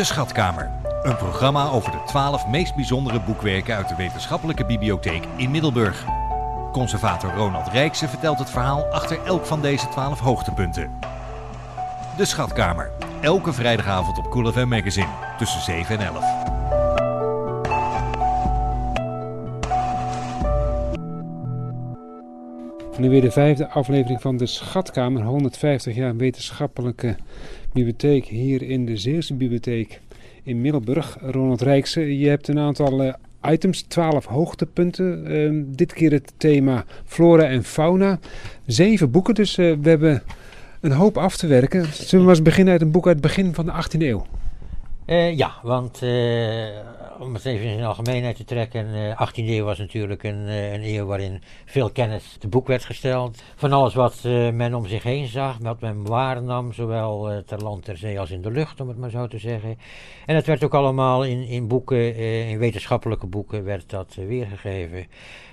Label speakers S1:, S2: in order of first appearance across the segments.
S1: De Schatkamer. Een programma over de twaalf meest bijzondere boekwerken uit de wetenschappelijke bibliotheek in Middelburg. Conservator Ronald Rijkse vertelt het verhaal achter elk van deze twaalf hoogtepunten. De Schatkamer. Elke vrijdagavond op Cool FM Magazine. Tussen 7 en 11.
S2: Nu weer de vijfde aflevering van de Schatkamer. 150 jaar wetenschappelijke bibliotheek hier in de Zeeuwse bibliotheek in Middelburg. Ronald Rijkse, je hebt een aantal uh, items, 12 hoogtepunten. Uh, dit keer het thema flora en fauna. Zeven boeken, dus uh, we hebben een hoop af te werken. Zullen we maar eens beginnen uit een boek uit het begin van de 18e eeuw?
S3: Uh, ja, want uh, om het even in de algemeenheid te trekken, uh, 18e eeuw was natuurlijk een, een, eeuw waarin veel kennis te boek werd gesteld. Van alles wat men om zich heen zag, wat men waarnam, zowel ter land, ter zee als in de lucht, om het maar zo te zeggen. En het werd ook allemaal in, in boeken, in wetenschappelijke boeken, werd dat weergegeven.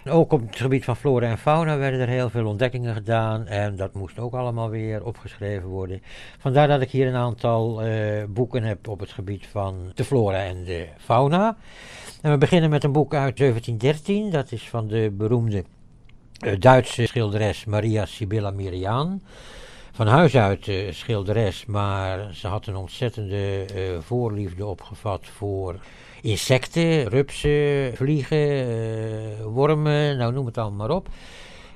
S3: Ook op het gebied van flora en fauna werden er heel veel ontdekkingen gedaan en dat moest ook allemaal weer opgeschreven worden. Vandaar dat ik hier een aantal uh, boeken heb op het gebied van de flora en de fauna. En we beginnen met een boek uit 1713, dat is van de beroemde uh, Duitse schilderes Maria Sibylla Miriaan. Van huis uit uh, schilderes, maar ze had een ontzettende voorliefde opgevat voor insecten, rupsen, vliegen, uh, wormen, nou noem het allemaal maar op.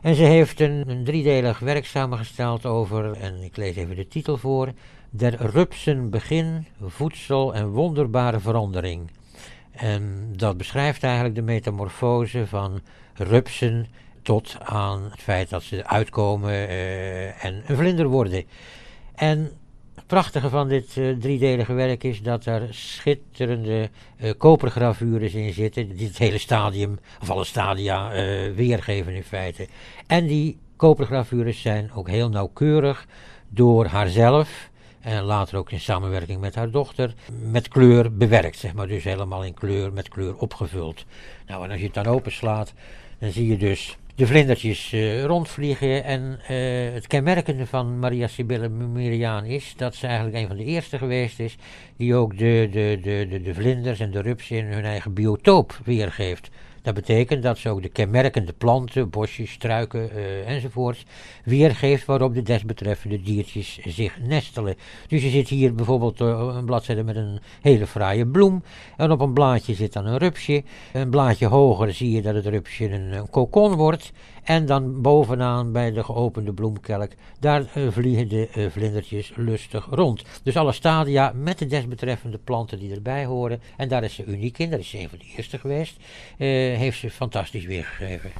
S3: En ze heeft een, een driedelig werk samengesteld over, en ik lees even de titel voor, Der rupsen begin, voedsel en wonderbare verandering. En dat beschrijft eigenlijk de metamorfose van rupsen tot aan het feit dat ze uitkomen uh, en een vlinder worden. En het prachtige van dit uh, driedelige werk is dat er schitterende uh, kopergravures in zitten, die het hele stadium, of alle stadia, uh, weergeven in feite. En die kopergravures zijn ook heel nauwkeurig door haarzelf, en later ook in samenwerking met haar dochter, met kleur bewerkt, zeg maar. Dus helemaal in kleur, met kleur opgevuld. Nou, en als je het dan openslaat, dan zie je dus de vlindertjes uh, rondvliegen. En uh, het kenmerkende van Maria Sibylle Miriaan is dat ze eigenlijk een van de eerste geweest is die ook de, de, de, de, de vlinders en de rupsen in hun eigen biotoop weergeeft. Dat betekent dat ze ook de kenmerkende planten, bosjes, struiken uh, enzovoorts weergeeft waarop de desbetreffende diertjes zich nestelen. Dus je ziet hier bijvoorbeeld uh, een bladzijde met een hele fraaie bloem en op een blaadje zit dan een rupsje. Een blaadje hoger zie je dat het rupsje een, een kokon wordt en dan bovenaan bij de geopende bloemkelk, daar uh, vliegen de uh, vlindertjes lustig rond. Dus alle stadia met de desbetreffende planten die erbij horen. En daar is ze uniek in, dat is ze een van de eerste geweest. Uh, heeft ze fantastisch weergegeven.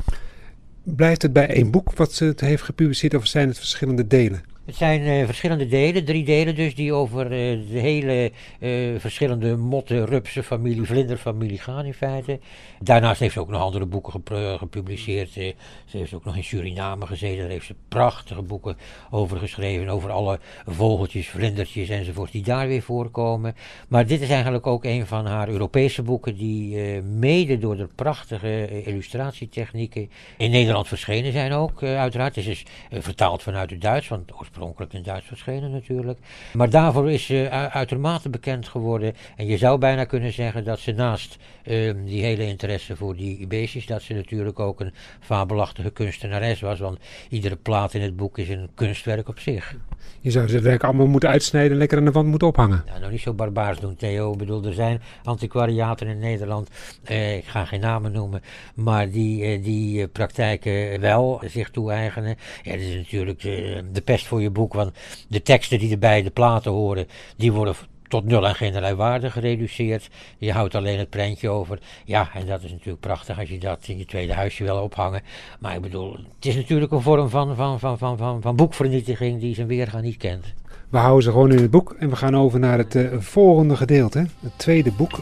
S2: Blijft het bij één boek wat ze heeft gepubliceerd of zijn het verschillende delen?
S3: Het zijn uh, verschillende delen, drie delen dus, die over uh, de hele uh, verschillende motten, rupsen, familie, vlinderfamilie gaan in feite. Daarnaast heeft ze ook nog andere boeken gep gepubliceerd. ze heeft ook nog in Suriname gezeten, daar heeft ze prachtige boeken over geschreven, over alle vogeltjes, vlindertjes enzovoort die daar weer voorkomen. Maar dit is eigenlijk ook een van haar Europese boeken die mede door de prachtige illustratietechnieken in Nederland verschenen zijn ook, uiteraard. Het is vertaald vanuit het Duits, want oorspronkelijk in Duits verschenen natuurlijk. Maar daarvoor is ze uitermate bekend geworden. En je zou bijna kunnen zeggen dat ze naast uh, die hele interesse voor die beestjes, dat ze natuurlijk ook een fabelachtige kunstenares was. Want iedere plaat in het boek is een kunstwerk op zich.
S2: Je zou het werk allemaal moeten uitsnijden en lekker aan de wand moeten ophangen.
S3: Ja, nou niet zo barbaars doen, Theo. Ik bedoel, er zijn antiquariaten in Nederland, eh, ik ga geen namen noemen, maar die, eh, die praktijken wel zich toe-eigenen. Ja, dat is natuurlijk de, de pest voor je boek, want de teksten die erbij de platen horen, die worden tot nul en geen waarde gereduceerd. Je houdt alleen het prentje over. Ja, en dat is natuurlijk prachtig als je dat in je tweede huisje wil ophangen. Maar ik bedoel, het is natuurlijk een vorm van, van, van, van, van, van boekvernietiging die zijn weergaan niet kent.
S2: We houden ze gewoon in het boek en we gaan over naar het uh, volgende gedeelte, het tweede boek.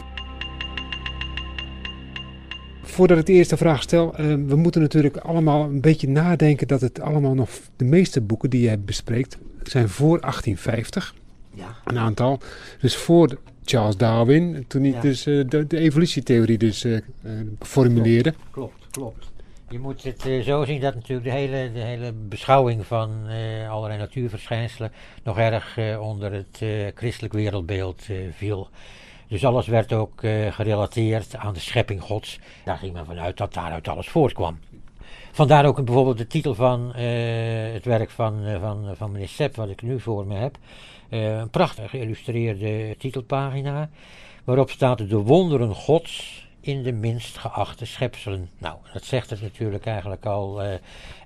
S2: Voordat ik de eerste vraag stel, uh, we moeten natuurlijk allemaal een beetje nadenken dat het allemaal nog, de meeste boeken die jij bespreekt, zijn voor 1850.
S3: Ja.
S2: Een aantal. Dus voor Charles Darwin, toen hij
S3: Ja.
S2: dus uh, de, de evolutietheorie dus uh, formuleerde.
S3: Klopt, klopt. Je moet het zo zien dat natuurlijk de hele, de hele beschouwing van allerlei natuurverschijnselen nog erg onder het christelijk wereldbeeld viel. Dus alles werd ook gerelateerd aan de schepping gods. Daar ging men vanuit dat daaruit alles voortkwam. Vandaar ook bijvoorbeeld de titel van het werk van, van, van meneer Sepp, wat ik nu voor me heb. een prachtig geïllustreerde titelpagina, waarop staat de wonderen gods in de minst geachte schepselen. Nou, dat zegt het natuurlijk eigenlijk al uh,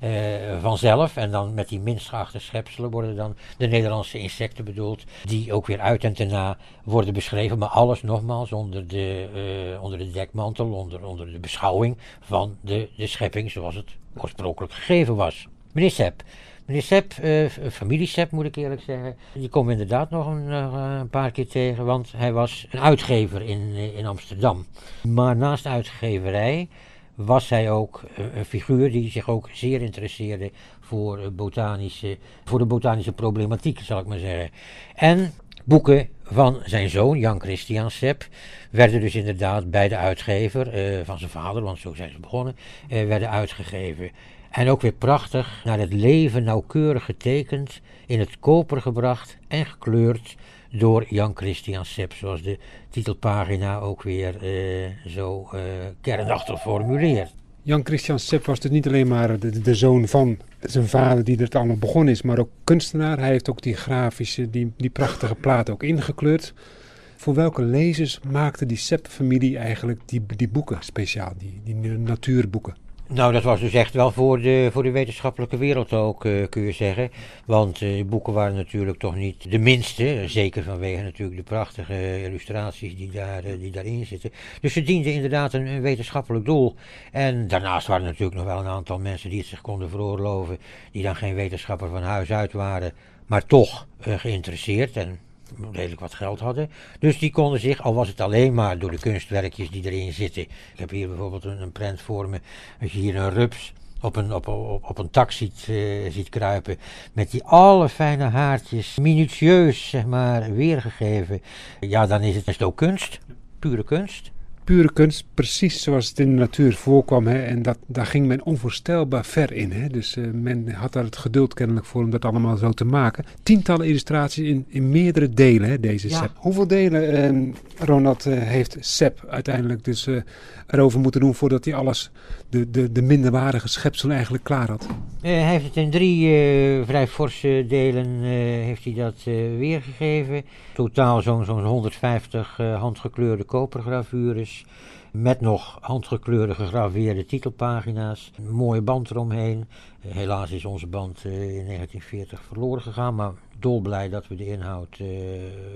S3: uh, vanzelf. En dan met die minst geachte schepselen worden dan de Nederlandse insecten bedoeld, die ook weer uit en te na worden beschreven. Maar alles nogmaals onder de, uh, onder de dekmantel, onder, onder de beschouwing van de, de schepping zoals het oorspronkelijk gegeven was. Meneer Sepp, Meneer Sepp, uh, familie Sepp moet ik eerlijk zeggen, die komen inderdaad nog een, uh, een, paar keer tegen, want hij was een uitgever in, uh, in Amsterdam. Maar naast uitgeverij was hij ook een figuur die zich ook zeer interesseerde voor, botanische, voor de botanische problematiek, zal ik maar zeggen. En boeken van zijn zoon, Jan Christian Sepp, werden dus inderdaad bij de uitgever van zijn vader, want zo zijn ze begonnen, werden uitgegeven. En ook weer prachtig naar het leven nauwkeurig getekend, in het koper gebracht en gekleurd door Jan Christian Sepp, zoals de titelpagina ook weer uh, zo uh, kernachtig formuleert.
S2: Jan Christian Sepp was dus niet alleen maar de, de, zoon van zijn vader die het allemaal begonnen is, maar ook kunstenaar. Hij heeft ook die grafische, die, die prachtige plaat ook ingekleurd. Voor welke lezers maakte die Sepp-familie eigenlijk die, die boeken speciaal, die, die natuurboeken?
S3: Nou, dat was dus echt wel voor de, voor de wetenschappelijke wereld ook, uh, kun je zeggen. Want uh, boeken waren natuurlijk toch niet de minste. Zeker vanwege natuurlijk de prachtige illustraties die, daar, uh, die daarin zitten. Dus ze dienden inderdaad een, wetenschappelijk doel. En daarnaast waren natuurlijk nog wel een aantal mensen die het zich konden veroorloven. Die dan geen wetenschapper van huis uit waren, maar toch geïnteresseerd. En redelijk wat geld hadden. Dus die konden zich, al was het alleen maar door de kunstwerkjes die erin zitten. Ik heb hier bijvoorbeeld een, een prent voor me. Als je hier een rups op een, op, op, op een tak ziet, ziet kruipen. Met die alle fijne haartjes, minutieus zeg maar, weergegeven. Ja, dan is het ook kunst. Pure kunst
S2: pure kunst, precies zoals het in de natuur voorkwam. Hè, en dat, daar ging men onvoorstelbaar ver in. Hè. Dus uh, men had daar het geduld kennelijk voor om dat allemaal zo te maken. Tientallen illustraties in, in meerdere delen, hè, deze ja. SEP. Hoeveel delen, uh, Ronald, uh, heeft SEP uiteindelijk dus erover moeten doen voordat hij alles, de, de, de minderwaardige schepsel eigenlijk klaar had?
S3: hij heeft het in drie vrij forse delen heeft hij dat weergegeven. Totaal zo'n zo'n 150 handgekleurde kopergravures met nog handgekleurde gegraveerde titelpagina's. Een mooie band eromheen. Helaas is onze band uh, in 1940 verloren gegaan, maar dolblij dat we de inhoud uh,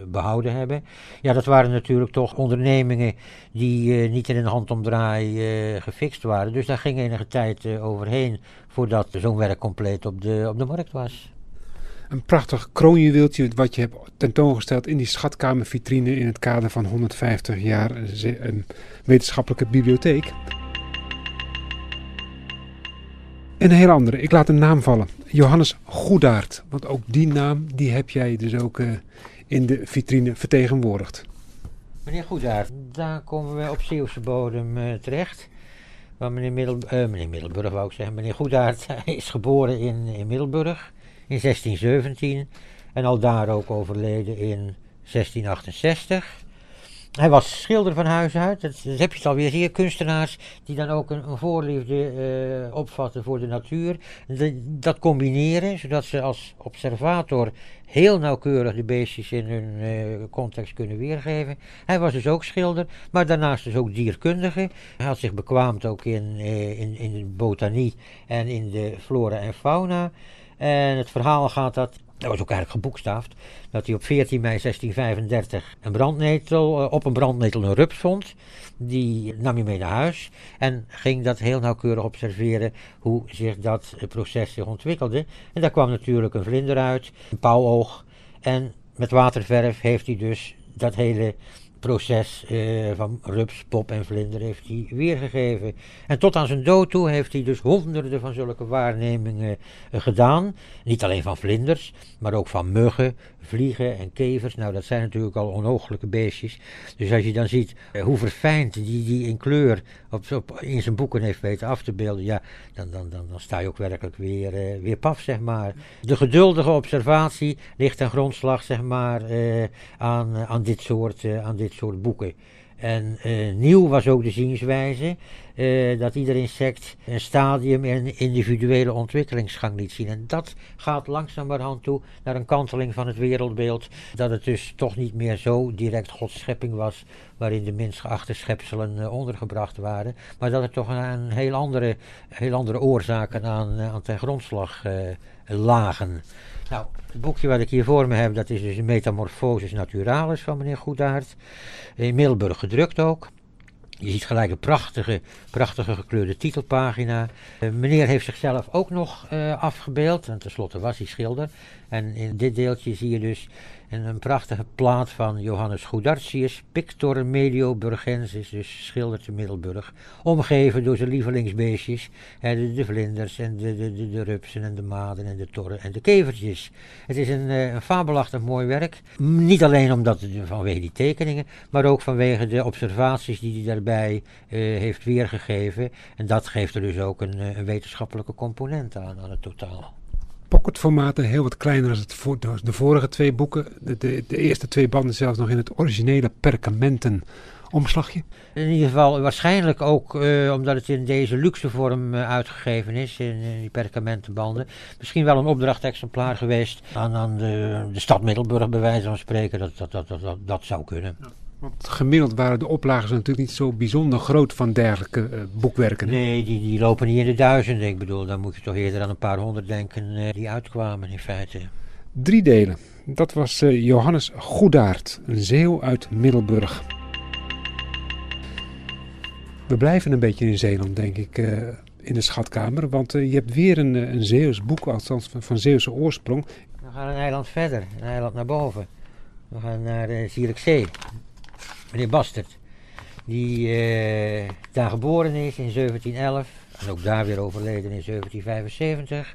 S3: behouden hebben. Ja, dat waren natuurlijk toch ondernemingen die uh, niet in een handomdraai gefixt waren. Dus daar ging enige tijd overheen voordat zo'n werk compleet op de, op de markt was
S2: een prachtig kroonjuweeltje wat je hebt tentoongesteld in die schatkamervitrine in het kader van 150 jaar een wetenschappelijke bibliotheek. En een heel andere, ik laat een naam vallen. Johannes Goedaert, want ook die naam die heb jij dus ook uh, in de vitrine vertegenwoordigd.
S3: Meneer Goedaert, daar komen we op Zeeuwse bodem uh, terecht. Waar meneer, Middel, uh, meneer Middelburg wou ik zeggen. Meneer Goedaert is geboren in, in Middelburg in 1617 en al daar ook overleden in 1668. Hij was schilder van huis uit, dat, heb je het alweer hier, kunstenaars die dan ook een, voorliefde uh, opvatten voor de natuur. Dat combineren, zodat ze als observator heel nauwkeurig de beestjes in hun uh, context kunnen weergeven. Hij was dus ook schilder, maar daarnaast dus ook dierkundige. Hij had zich bekwaamd ook in, uh, in, in de botanie en in de flora en fauna. En het verhaal gaat dat, dat was ook eigenlijk geboekstaafd, dat hij op 14 mei 1635 een brandnetel, eh, op een brandnetel een rups vond. Die nam hij mee naar huis en ging dat heel nauwkeurig observeren hoe zich dat proces zich ontwikkelde. En daar kwam natuurlijk een vlinder uit, een pauwoog. En met waterverf heeft hij dus dat hele proces eh, van rups, pop en vlinder heeft hij weergegeven. En tot aan zijn dood toe heeft hij dus honderden van zulke waarnemingen eh, gedaan. Niet alleen van vlinders, maar ook van muggen, vliegen en kevers. Nou, dat zijn natuurlijk al onogelijke beestjes. Dus als je dan ziet eh, hoe verfijnd die, die in kleur op, in zijn boeken heeft weten af te beelden, ja, dan, dan, dan, dan sta je ook werkelijk weer, uh, weer paf, zeg maar. De geduldige observatie ligt ten grondslag, zeg maar, uh, aan, aan, dit soort, aan dit soort boeken. En uh, nieuw was ook de zienswijze uh, dat ieder insect een stadium in individuele ontwikkelingsgang liet zien. En dat gaat langzamerhand toe naar een kanteling van het wereldbeeld. Dat het dus toch niet meer zo direct Gods schepping was, waarin de minst geachte schepselen uh, ondergebracht waren. Maar dat er toch een, een heel, andere, heel andere oorzaken aan, aan ten grondslag lagen. Nou, het boekje wat ik hier voor me heb, dat is dus een Metamorphosis Naturalis van meneer Goedaert. In Middelburg gedrukt ook. Je ziet gelijk een prachtige, prachtige gekleurde titelpagina. Uh, meneer heeft zichzelf ook nog uh, afgebeeld, en tenslotte was hij schilder. En in dit deeltje zie je dus een, een prachtige plaat van Johannes Goedartius, Pictor Medio Burgensis, dus schilder te Middelburg. Omgeven door zijn lievelingsbeestjes, de, de, vlinders en de, de, de, rupsen en de maden en de torren en de kevertjes. Het is een, een fabelachtig mooi werk. Niet alleen omdat het, vanwege die tekeningen, maar ook vanwege de observaties die hij daarbij uh, heeft weergegeven. En dat geeft er dus ook een, een wetenschappelijke component aan, aan het totaal
S2: pocketformaten, heel wat kleiner dan voor, de vorige twee boeken. De, de, de, eerste twee banden zelfs nog in het originele perkamenten omslagje.
S3: In ieder geval waarschijnlijk ook uh, omdat het in deze luxe vorm uh, uitgegeven is, in, in, die perkamentenbanden. Misschien wel een opdrachtexemplaar geweest aan, aan de, de stad Middelburg bij wijze van spreken. Dat, dat, dat, dat, dat zou kunnen. Ja.
S2: Want gemiddeld waren de oplagen natuurlijk niet zo bijzonder groot van dergelijke uh, boekwerken.
S3: Nee, die, die lopen niet in de duizenden. Ik bedoel, dan moet je toch eerder aan een paar honderd denken uh, die uitkwamen in feite.
S2: Drie delen. Dat was uh, Johannes Goedaert, een zeeuw uit Middelburg. We blijven een beetje in Zeeland, denk ik, in de schatkamer. Want je hebt weer een, een Zeeuws boek, althans van, van Zeeuwse oorsprong.
S3: We gaan een eiland verder, een eiland naar boven. We gaan naar uh, Zierikzee meneer Bastert, die uh, daar geboren is in 1711 en ook daar weer overleden in 1775.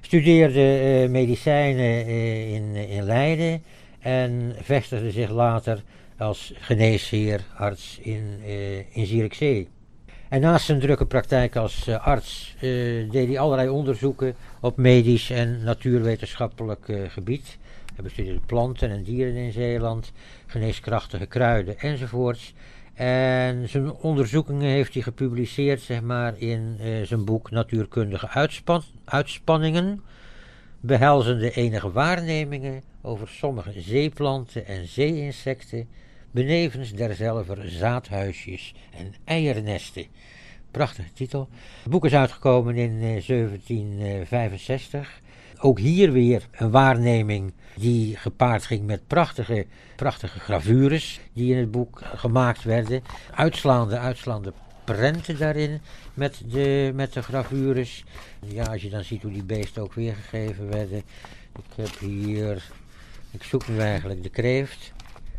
S3: Studeerde uh, medicijnen uh, in, in Leiden en vestigde zich later als geneesheer, arts in, in Zierikzee. En naast zijn drukke praktijk als arts deed hij allerlei onderzoeken op medisch en natuurwetenschappelijk gebied. Hij bestudeerde planten en dieren in Zeeland, geneeskrachtige kruiden enzovoorts. En zijn onderzoekingen heeft hij gepubliceerd zeg maar, in uh, zijn boek Natuurkundige uitspan Uitspanningen, behelzende enige waarnemingen over sommige zeeplanten en zeeinsecten, benevens derzelver zaadhuisjes en eiernesten. Prachtige titel. Het boek is uitgekomen in uh, 1765 ook hier weer een waarneming die gepaard ging met prachtige, prachtige gravures die in het boek gemaakt werden. Uitslaande, uitslaande prenten daarin met de, met de gravures. Ja, als je dan ziet hoe die beesten ook weergegeven werden. Ik heb hier, ik zoek nu eigenlijk de kreeft.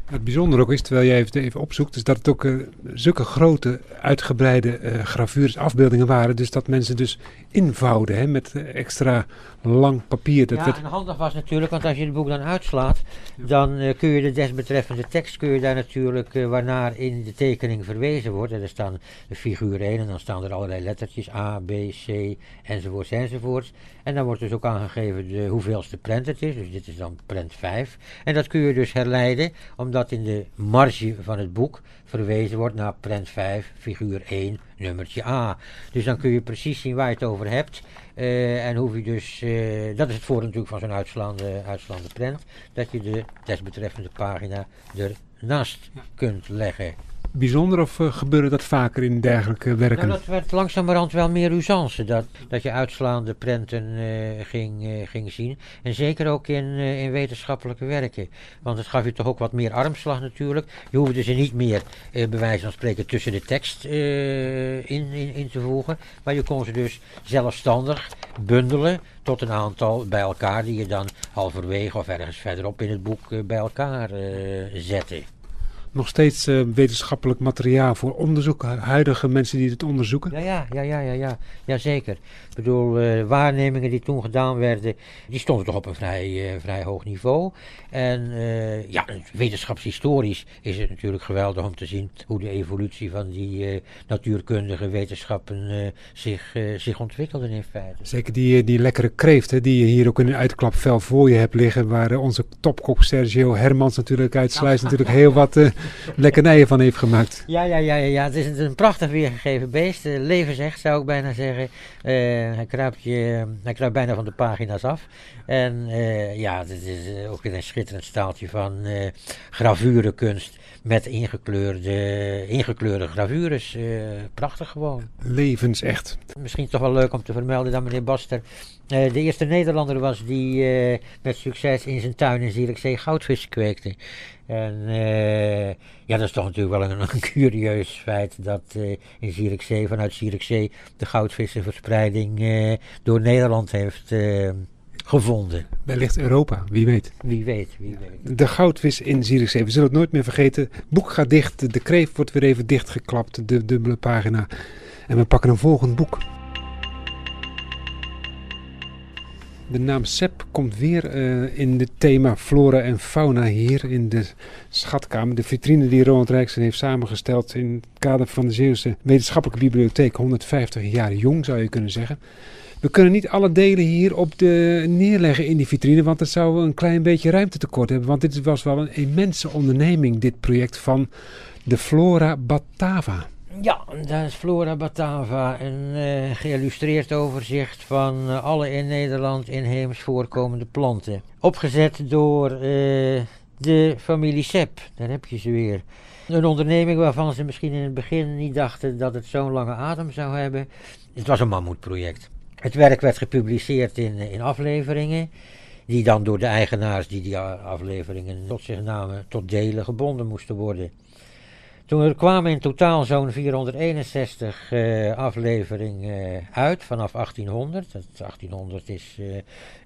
S2: Het bijzondere ook is, terwijl jij het even opzoekt, is dat het ook uh, zulke grote, uitgebreide uh, gravures, afbeeldingen waren. Dus dat mensen dus invouwden hè, met uh, extra lang papier. Dat
S3: ja,
S2: werd...
S3: en handig was natuurlijk, want als je het boek dan uitslaat, dan kun je de desbetreffende tekst, kun je daar natuurlijk, waarnaar in de tekening verwezen wordt. En er staan de figuren in en dan staan er allerlei lettertjes, A, B, C, enzovoorts, enzovoorts. En dan wordt dus ook aangegeven de, hoeveelste prent het is, dus dit is dan prent 5. En dat kun je dus herleiden, omdat dat in de marge van het boek verwezen wordt naar prent 5, figuur 1, nummertje A. Dus dan kun je precies zien waar je het over hebt. Uh, en hoef je dus, uh, dat is het voordeel natuurlijk van zo'n uitslaande, uitslaande prent, dat je de desbetreffende pagina ernaast kunt leggen
S2: bijzonder of uh, gebeurde dat vaker in dergelijke werken?
S3: Nou, dat werd langzamerhand wel meer usance, dat, dat je uitslaande prenten uh, ging, uh, ging zien. En zeker ook in, in wetenschappelijke werken. Want het gaf je toch ook wat meer armslag natuurlijk. Je hoefde ze niet meer, bij wijze van spreken, tussen de tekst in, in, in te voegen. Maar je kon ze dus zelfstandig bundelen tot een aantal bij elkaar die je dan halverwege of ergens verderop in het boek bij elkaar zette.
S2: Nog steeds uh, wetenschappelijk materiaal voor onderzoek, huidige mensen die het onderzoeken?
S3: Ja, ja, ja, ja, ja, ja, ja zeker. Ik bedoel, uh, waarnemingen die toen gedaan werden, die stonden toch op een vrij, uh, vrij hoog niveau. En ja, wetenschapshistorisch is het natuurlijk geweldig om te zien hoe de evolutie van die natuurkundige wetenschappen zich, zich ontwikkelde in feite.
S2: Zeker die, die lekkere kreeft, hè, die je hier ook in een uitklapvel voor je hebt liggen, waar onze topkok Sergio Hermans natuurlijk uit Sluis natuurlijk heel wat lekkernijen van heeft gemaakt.
S3: Ja, ja, ja, ja, het is een prachtig weergegeven beest. Uh, levensecht zou ik bijna zeggen. Uh, hij, kruipt je, hij kruipt bijna van de pagina's af. En uh, ja, het is ook een schitterend staaltje van gravurekunst met ingekleurde, ingekleurde gravures. prachtig gewoon.
S2: Levensecht.
S3: Misschien toch wel leuk om te vermelden dat meneer Baster de eerste Nederlander was die met succes in zijn tuin in Zierikzee goudvissen kweekte. En uh, ja, dat is toch natuurlijk wel een, een curieus feit dat uh, in Zierikzee, vanuit Zierikzee, de goudvissenverspreiding uh, door Nederland heeft gevonden.
S2: Wellicht Europa, wie weet.
S3: Wie weet, wie weet.
S2: De goudvis in Zierikzee, we zullen het nooit meer vergeten. boek gaat dicht, de kreef wordt weer even dichtgeklapt, de dubbele pagina. En we pakken een volgend boek. De naam SEP komt weer uh, in het thema flora en fauna hier in de schatkamer. De vitrine die Ronald Rijksen heeft samengesteld in het kader van de Zeeuwse Wetenschappelijke Bibliotheek. 150 jaar jong zou je kunnen zeggen. We kunnen niet alle delen hier op de neerleggen in die vitrine, want dat zou een klein beetje ruimte tekort hebben. Want dit was wel een immense onderneming, dit project van de Flora Batava.
S3: Ja, dat is Flora Batava, een uh, geïllustreerd overzicht van uh, alle in Nederland inheems voorkomende planten. Opgezet door uh, de familie Sepp, daar heb je ze weer. Een onderneming waarvan ze misschien in het begin niet dachten dat het zo'n lange adem zou hebben. Het was een mammoetproject. Het werk werd gepubliceerd in, in afleveringen, die dan door de eigenaars die die afleveringen tot zich namen, tot delen gebonden moesten worden. Toen er kwamen in totaal zo'n 461 uh, afleveringen uit vanaf 1800. 1800 is uh,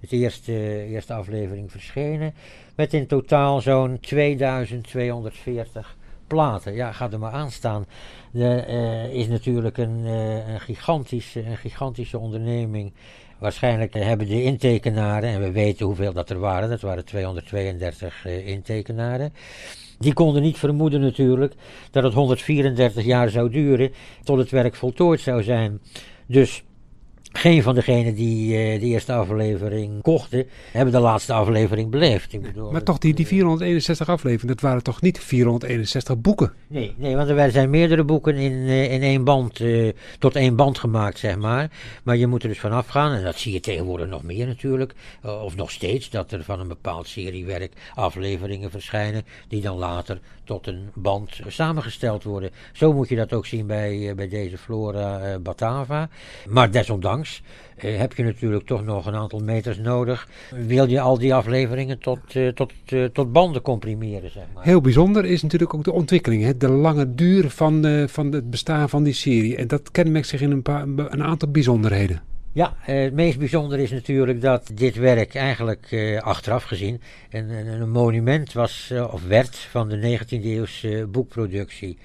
S3: het eerste, eerste aflevering verschenen. Met in totaal zo'n 2240 platen. Ja, gaat er maar aan staan. Dat uh, is natuurlijk een, een, gigantische, een gigantische onderneming. Waarschijnlijk hebben de intekenaren, en we weten hoeveel dat er waren, dat waren 232 intekenaren. Die konden niet vermoeden natuurlijk dat het 134 jaar zou duren tot het werk voltooid zou zijn. Dus geen van degenen die uh, de eerste aflevering kochten, hebben de laatste aflevering beleefd. Ik
S2: bedoel, maar toch, die, die 461 afleveringen, dat waren toch niet 461 boeken?
S3: Nee, nee want er zijn meerdere boeken in, uh, in één band, uh, tot één band gemaakt, zeg maar. Maar je moet er dus vanaf gaan, en dat zie je tegenwoordig nog meer natuurlijk, of nog steeds, dat er van een bepaald seriewerk afleveringen verschijnen, die dan later tot een band samengesteld worden. Zo moet je dat ook zien bij, bij deze Flora Batava. Maar desondanks uh, heb je natuurlijk toch nog een aantal meters nodig. Wil je al die afleveringen tot, uh, tot, uh, tot banden comprimeren, zeg maar.
S2: Heel bijzonder is natuurlijk ook de ontwikkeling. Hè? De lange duur van, van het bestaan van die serie. En dat kenmerkt zich in een, paar, een aantal bijzonderheden.
S3: Ja, het meest bijzonder is natuurlijk dat dit werk eigenlijk achteraf gezien een, een, een monument was of werd van de 19e eeuwse boekproductie.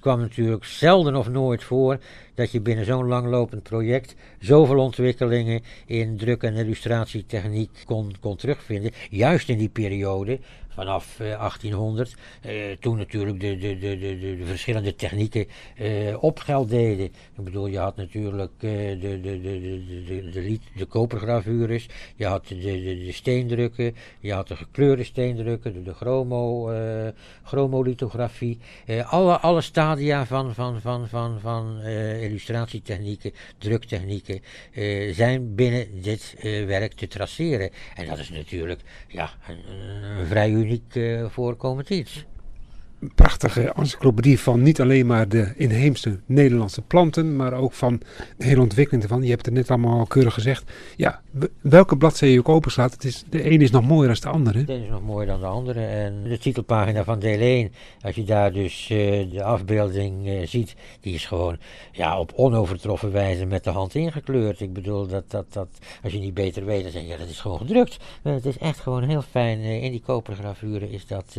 S3: Het kwam natuurlijk zelden of nooit voor dat je binnen zo'n langlopend project zoveel ontwikkelingen in druk- en illustratietechniek kon, kon terugvinden. Juist in die periode vanaf 1800, uh, eh, toen natuurlijk de, de, de, de, de verschillende technieken uh, opgeld deden. Ik bedoel, je had natuurlijk uh, de, de, de, de, de, de, kopergravures, je had de, de, de steendrukken, je had de gekleurde steendrukken, de, chromo, chromolithografie. alle, alle stadia van, van, van, van, van illustratietechnieken, druktechnieken, zijn binnen dit werk te traceren. En dat is natuurlijk ja, een, een vrij uniek uh, voorkomend iets
S2: prachtige encyclopedie van niet alleen maar de inheemse Nederlandse planten, maar ook van de hele ontwikkeling ervan. Je hebt het net allemaal al keurig gezegd. Ja, welke bladzijde je ook openslaat, het is, de ene is nog mooier dan de andere.
S3: De is nog mooier dan de andere. En de titelpagina van deel 1, als je daar dus uh, de afbeelding uh, ziet, die is gewoon ja, op onovertroffen wijze met de hand ingekleurd. Ik bedoel, dat, dat, dat, als je niet beter weet, dan zeg je, ja, dat is gewoon gedrukt. Uh, het is echt gewoon heel fijn. in die kopergravuren is dat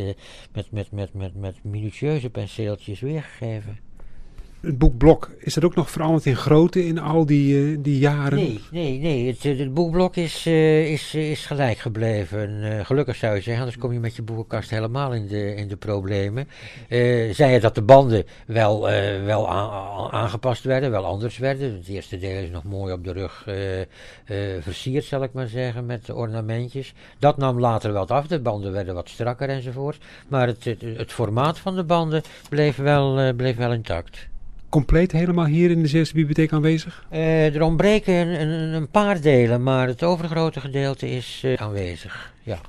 S3: met, met, met, met met minutieuze penseeltjes weergegeven.
S2: Het boekblok, is dat ook nog veranderd in grootte in al die, uh, die jaren?
S3: Nee, nee, nee. Het, het boekblok is, uh, is, is gelijk gebleven. Gelukkig zou je zeggen, anders kom je met je boekenkast helemaal in de, in de problemen. zei je dat de banden wel, wel aangepast werden, wel anders werden. Het eerste deel is nog mooi op de rug versierd, zal ik maar zeggen, met ornamentjes. Dat nam later wat af, de banden werden wat strakker enzovoort. Maar het, het, het formaat van de banden bleef wel, bleef wel intact
S2: compleet helemaal hier in de Zeeuwse bibliotheek aanwezig?
S3: Uh, er ontbreken een, een, een, paar delen, maar het overgrote gedeelte is uh, aanwezig. Ja.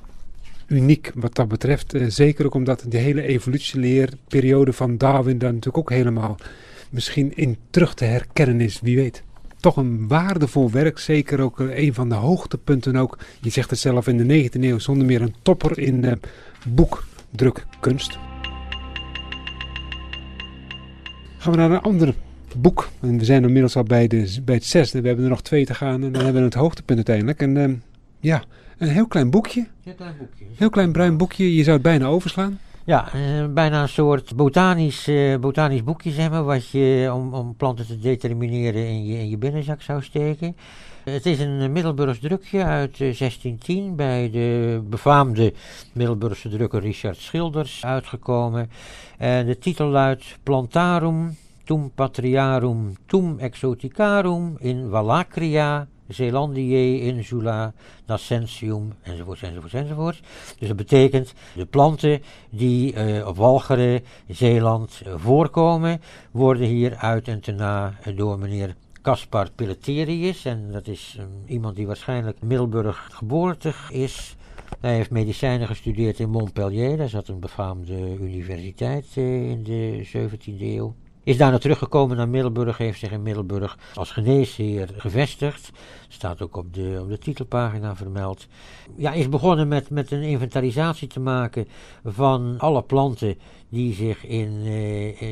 S2: Uniek wat dat betreft, uh, zeker ook omdat de hele evolutieleerperiode van Darwin daar natuurlijk ook helemaal misschien in terug te herkennen is, wie weet. Toch een waardevol werk, zeker ook een van de hoogtepunten ook. Je zegt het zelf in de 19e eeuw, zonder meer een topper in boekdrukkunst. Gaan we naar een ander boek. En we zijn inmiddels al bij, de, bij het zesde. We hebben er nog twee te gaan en dan hebben we het hoogtepunt uiteindelijk. En uh, ja, een heel klein boekje.
S3: Heel klein boekje.
S2: Heel klein bruin boekje. Je zou het bijna overslaan.
S3: Ja, uh, bijna een soort botanisch, uh, botanisch boekje, zeg maar, wat je om, om planten te determineren in je, in je binnenzak zou steken. Het is een Middelburgs drukje uit 1610 bij de befaamde Middelburgse drukker Richard Schilders uitgekomen. En de titel luidt Plantarum tum patriarum tum exoticarum in Valacria Zeelandiae insula nascentium enzovoort enzovoort enzovoort. Dus dat betekent de planten die uh, op Walcheren, Zeeland uh, voorkomen, worden hier uit en te na door meneer Caspar Pilleterius. En dat is um, iemand die waarschijnlijk Middelburg geboortig is. Hij heeft medicijnen gestudeerd in Montpellier. Daar zat een befaamde universiteit uh, in de 17e eeuw. Is daarna teruggekomen naar Middelburg, heeft zich in Middelburg als geneesheer gevestigd. Staat ook op de, op de titelpagina vermeld. Ja, is begonnen met, met een inventarisatie te maken van alle planten die zich in, uh,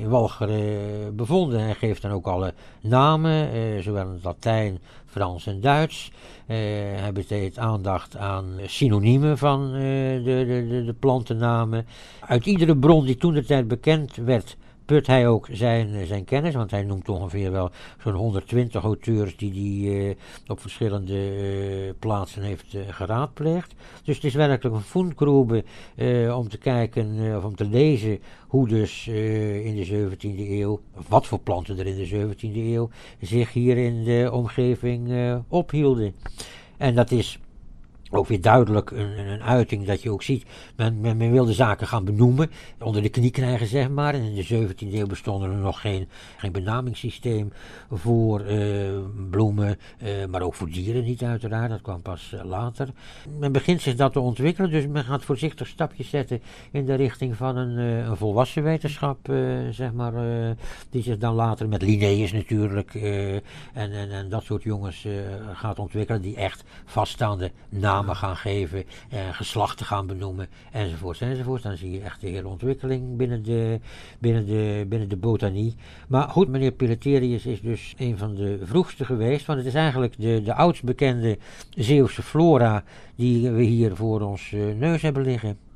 S3: in Walcheren bevonden. Hij geeft dan ook alle namen, uh, zowel in het Latijn, Frans en Duits. hij besteedt aandacht aan synoniemen van de, de, de, de plantennamen. Uit iedere bron die toen de tijd bekend werd put hij ook zijn, eh, zijn kennis, want hij noemt ongeveer wel zo'n 120 auteurs die hij uh, op verschillende uh, plaatsen heeft geraadpleegd. Dus het is werkelijk een fundgrube om te kijken of om te lezen hoe dus in de 17e eeuw, wat voor planten er in de 17e eeuw zich hier in de omgeving ophielden. En dat is ook weer duidelijk een, een, uiting dat je ook ziet, men, men, men, wil de zaken gaan benoemen, onder de knie krijgen zeg maar. In de 17e eeuw bestond er nog geen, geen benamingssysteem voor uh, bloemen, uh, maar ook voor dieren niet uiteraard, dat kwam pas uh, later. Men begint zich dat te ontwikkelen, dus men gaat voorzichtig stapjes zetten in de richting van een, een volwassen wetenschap, zeg maar, die zich dan later met Linnaeus natuurlijk en, en, en dat soort jongens gaat ontwikkelen, die echt vaststaande gaan geven, eh, geslachten gaan benoemen, enzovoort, enzovoort. Dan zie je echt de hele ontwikkeling binnen de, binnen de, binnen de botanie. Maar goed, meneer Pilleterius is dus een van de vroegste geweest, want het is eigenlijk de, de oudst bekende Zeeuwse flora die we hier voor ons uh, neus hebben liggen.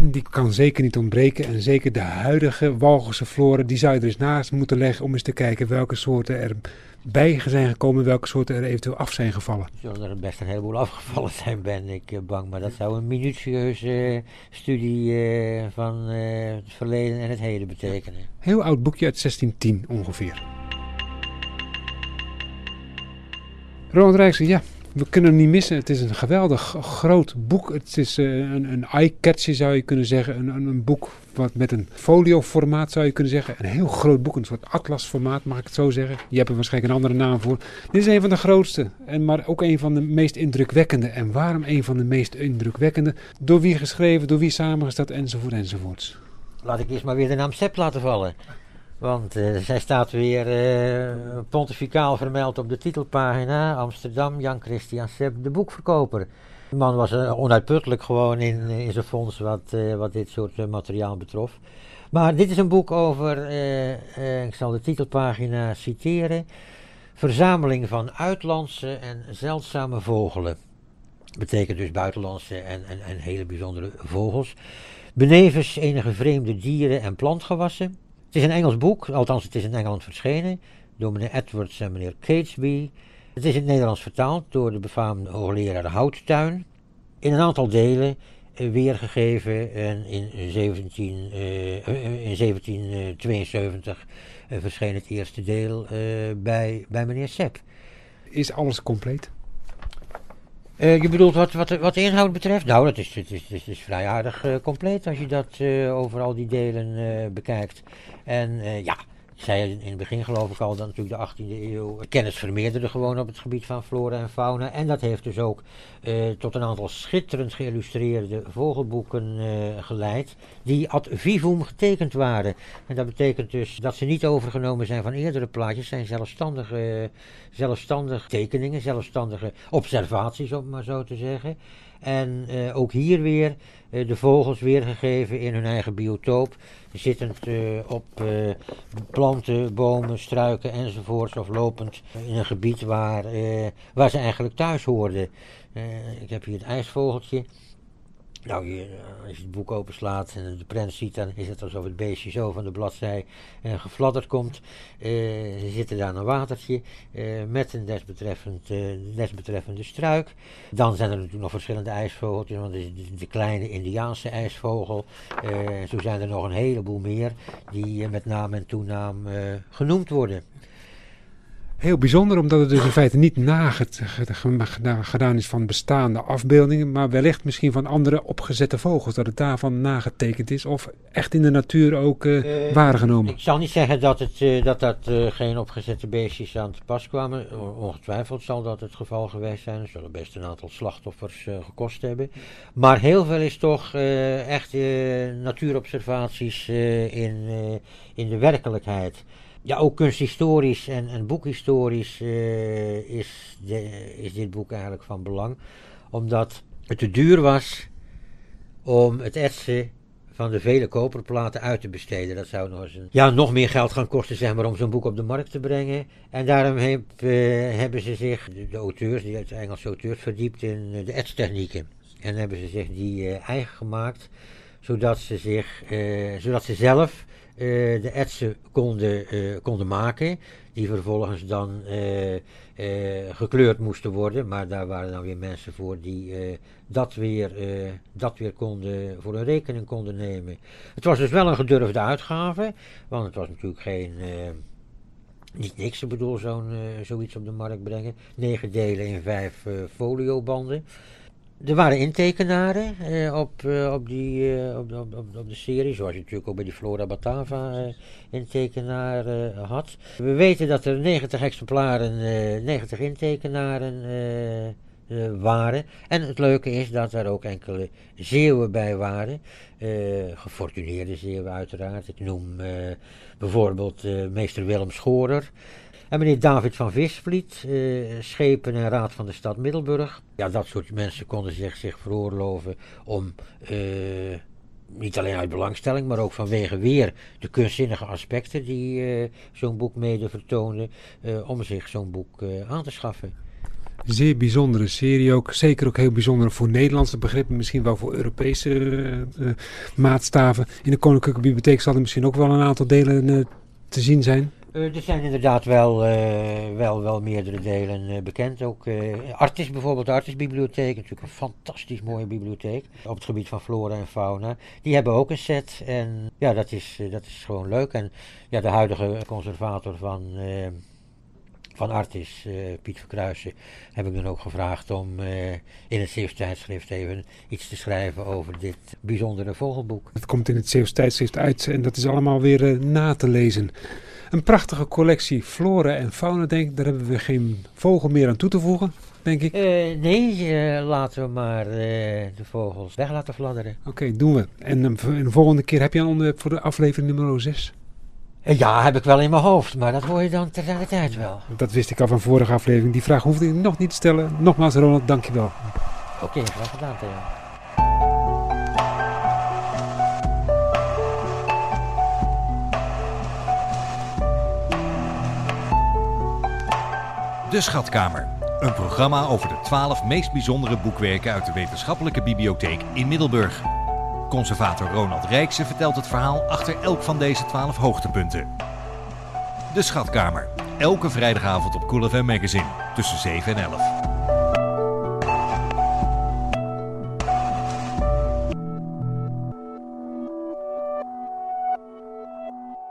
S2: Die kan zeker niet ontbreken. En zeker de huidige Walgense flora, die zou je er eens naast moeten leggen om eens te kijken welke soorten er bij zijn gekomen, welke soorten er eventueel af zijn gevallen.
S3: Zullen er best een heleboel afgevallen zijn, ben ik eh, bang. Maar dat zou een minutieuze studie uh, van uh, het verleden en het heden betekenen.
S2: Heel oud boekje uit 1610 ongeveer. Ronald Rijksen, ja, we kunnen hem niet missen. Het is een geweldig groot boek. Het is uh, een, een eye-catcher zou je kunnen zeggen. Een, een, boek wat met een folio-formaat zou je kunnen zeggen. Een heel groot boek, een soort atlas-formaat mag ik het zo zeggen. Je hebt er waarschijnlijk een andere naam voor. Dit is een van de grootste, en maar ook een van de meest indrukwekkende. En waarom een van de meest indrukwekkende? Door wie geschreven, door wie samengesteld, enzovoort, enzovoorts.
S3: Laat ik eerst maar weer de naam Sepp laten vallen. Want uh, zij staat weer uh, pontificaal vermeld op de titelpagina. Amsterdam, Jan Christian Sepp, de boekverkoper. De man was uh, onuitputtelijk gewoon in, in zijn fonds wat, wat dit soort materiaal betrof. Maar dit is een boek over, ik zal de titelpagina citeren. Verzameling van uitlandse en zeldzame vogelen. Betekent dus buitenlandse en, en, en hele bijzondere vogels. Benevens enige vreemde dieren en plantgewassen. Het is een Engels boek, althans het is in Engeland verschenen, door meneer Edwards en meneer Catesby. Het is in het Nederlands vertaald door de befaamde hoogleraar Houttuin. In een aantal delen eh, weergegeven en in, 17, uh, in 1772 uh, verscheen het eerste deel bij, bij meneer Sepp.
S2: Is alles compleet?
S3: Je bedoelt wat, wat, wat de inhoud betreft? Nou, dat is, is, het is vrij aardig uh, compleet als je dat uh, over al die delen bekijkt. En ja, zei in het begin geloof ik al dat natuurlijk de 18e eeuw kennis vermeerderde gewoon op het gebied van flora en fauna. En dat heeft dus ook uh, tot een aantal schitterend geïllustreerde vogelboeken uh, geleid, die ad vivum getekend waren. En dat betekent dus dat ze niet overgenomen zijn van eerdere plaatjes, zijn zelfstandige, zelfstandige tekeningen, zelfstandige observaties om maar zo te zeggen. En uh, ook hier weer uh, de vogels weergegeven in hun eigen biotoop, zittend uh, op planten, bomen, struiken enzovoorts, of lopend in een gebied waar, waar ze eigenlijk thuis hoorden. ik heb hier het ijsvogeltje. Nou, je, als je het boek openslaat en de prent ziet, dan is het alsof het beestje zo van de bladzij uh, gefladderd komt. Uh, ze zitten daar een watertje uh, met een desbetreffend, desbetreffende struik. Dan zijn er natuurlijk nog verschillende ijsvogeltjes, want de, de, kleine Indiaanse ijsvogel. zo zijn er nog een heleboel meer die met naam en toenaam genoemd worden.
S2: Heel bijzonder, omdat het dus in feite niet nagedaan is van bestaande afbeeldingen, maar wellicht misschien van andere opgezette vogels, dat het daarvan nagetekend is of echt in de natuur ook uh, uh, waargenomen.
S3: Ik zal niet zeggen dat het, uh, dat, dat geen opgezette beestjes aan te pas kwamen. Ongetwijfeld zal dat het geval geweest zijn. Er zullen best een aantal slachtoffers gekost hebben. Maar heel veel is toch echt natuurobservaties in, in de werkelijkheid. Ja, ook kunsthistorisch en, en boekhistorisch uh, is, de, is dit boek eigenlijk van belang. Omdat het te duur was om het etsen van de vele koperplaten uit te besteden. Dat zou nog, eens een, ja, nog meer geld gaan kosten zeg maar, om zo'n boek op de markt te brengen. En daarom uh, hebben ze zich, de, de auteurs, het Engelse auteurs, verdiept in uh, de etstechnieken. En hebben ze zich die eigen gemaakt, zodat ze, zich, zodat ze zelf uh, de etsen konden, uh, konden maken. Die vervolgens dan gekleurd moesten worden. Maar daar waren dan weer mensen voor die dat, weer, dat weer konden, voor een rekening konden nemen. Het was dus wel een gedurfde uitgave. Want het was natuurlijk geen niet niks, ik bedoel, zo'n, zoiets op de markt brengen. Negen delen in vijf foliobanden. Er waren intekenaren eh, op, uh, op, die, uh, op, op, op, de serie, zoals je natuurlijk ook bij die Flora Batava intekenaren had. We weten dat er 90 exemplaren, 90 intekenaren waren. En het leuke is dat er ook enkele zeeuwen bij waren. gefortuneerde zeeuwen uiteraard. Ik noem bijvoorbeeld meester Willem Schorer. En meneer David van Visvliet, uh, schepen en raad van de stad Middelburg. Ja, dat soort mensen konden zich, zich veroorloven om uh, niet alleen uit belangstelling, maar ook vanwege weer de kunstzinnige aspecten die uh, zo'n boek mede vertoonde, om zich zo'n boek aan te schaffen.
S2: Zeer bijzondere serie ook. Zeker ook heel bijzonder voor Nederlandse begrippen. Misschien wel voor Europese maatstaven. In de Koninklijke Bibliotheek zal er misschien ook wel een aantal delen te zien zijn.
S3: Uh, er zijn inderdaad wel, uh, wel, wel meerdere delen uh, bekend. Ook Artis bijvoorbeeld, de Artisbibliotheek, natuurlijk een fantastisch mooie bibliotheek op het gebied van flora en fauna. Die hebben ook een set en ja, dat is, dat is gewoon leuk. En ja, de huidige conservator van, van Artis, Piet Verkruijsen, heb ik dan ook gevraagd om in het Zeeuws tijdschrift even iets te schrijven over dit bijzondere vogelboek.
S2: Het komt in het Zeeuws tijdschrift uit en dat is allemaal weer na te lezen. Een prachtige collectie flora en fauna, denk ik. Daar hebben we geen vogel meer aan toe te voegen, denk ik.
S3: Uh, nee, uh, laten we maar uh, de vogels weg laten fladderen.
S2: Oké, okay, doen we. En de volgende keer heb je een onderwerp voor de aflevering nummer 6?
S3: Ja, heb ik wel in mijn hoofd, maar dat hoor je dan ter tijd wel.
S2: Dat wist ik al van vorige aflevering. Die vraag hoefde ik nog niet te stellen. Nogmaals, Ronald, dankjewel.
S3: Oké, okay, graag gedaan, Theo.
S1: De Schatkamer. Een programma over de 12 meest bijzondere boekwerken uit de wetenschappelijke bibliotheek in Middelburg. Conservator Ronald Rijkse vertelt het verhaal achter elk van deze 12 hoogtepunten. De Schatkamer. Elke vrijdagavond op Cool FM Magazine tussen 7 en 11.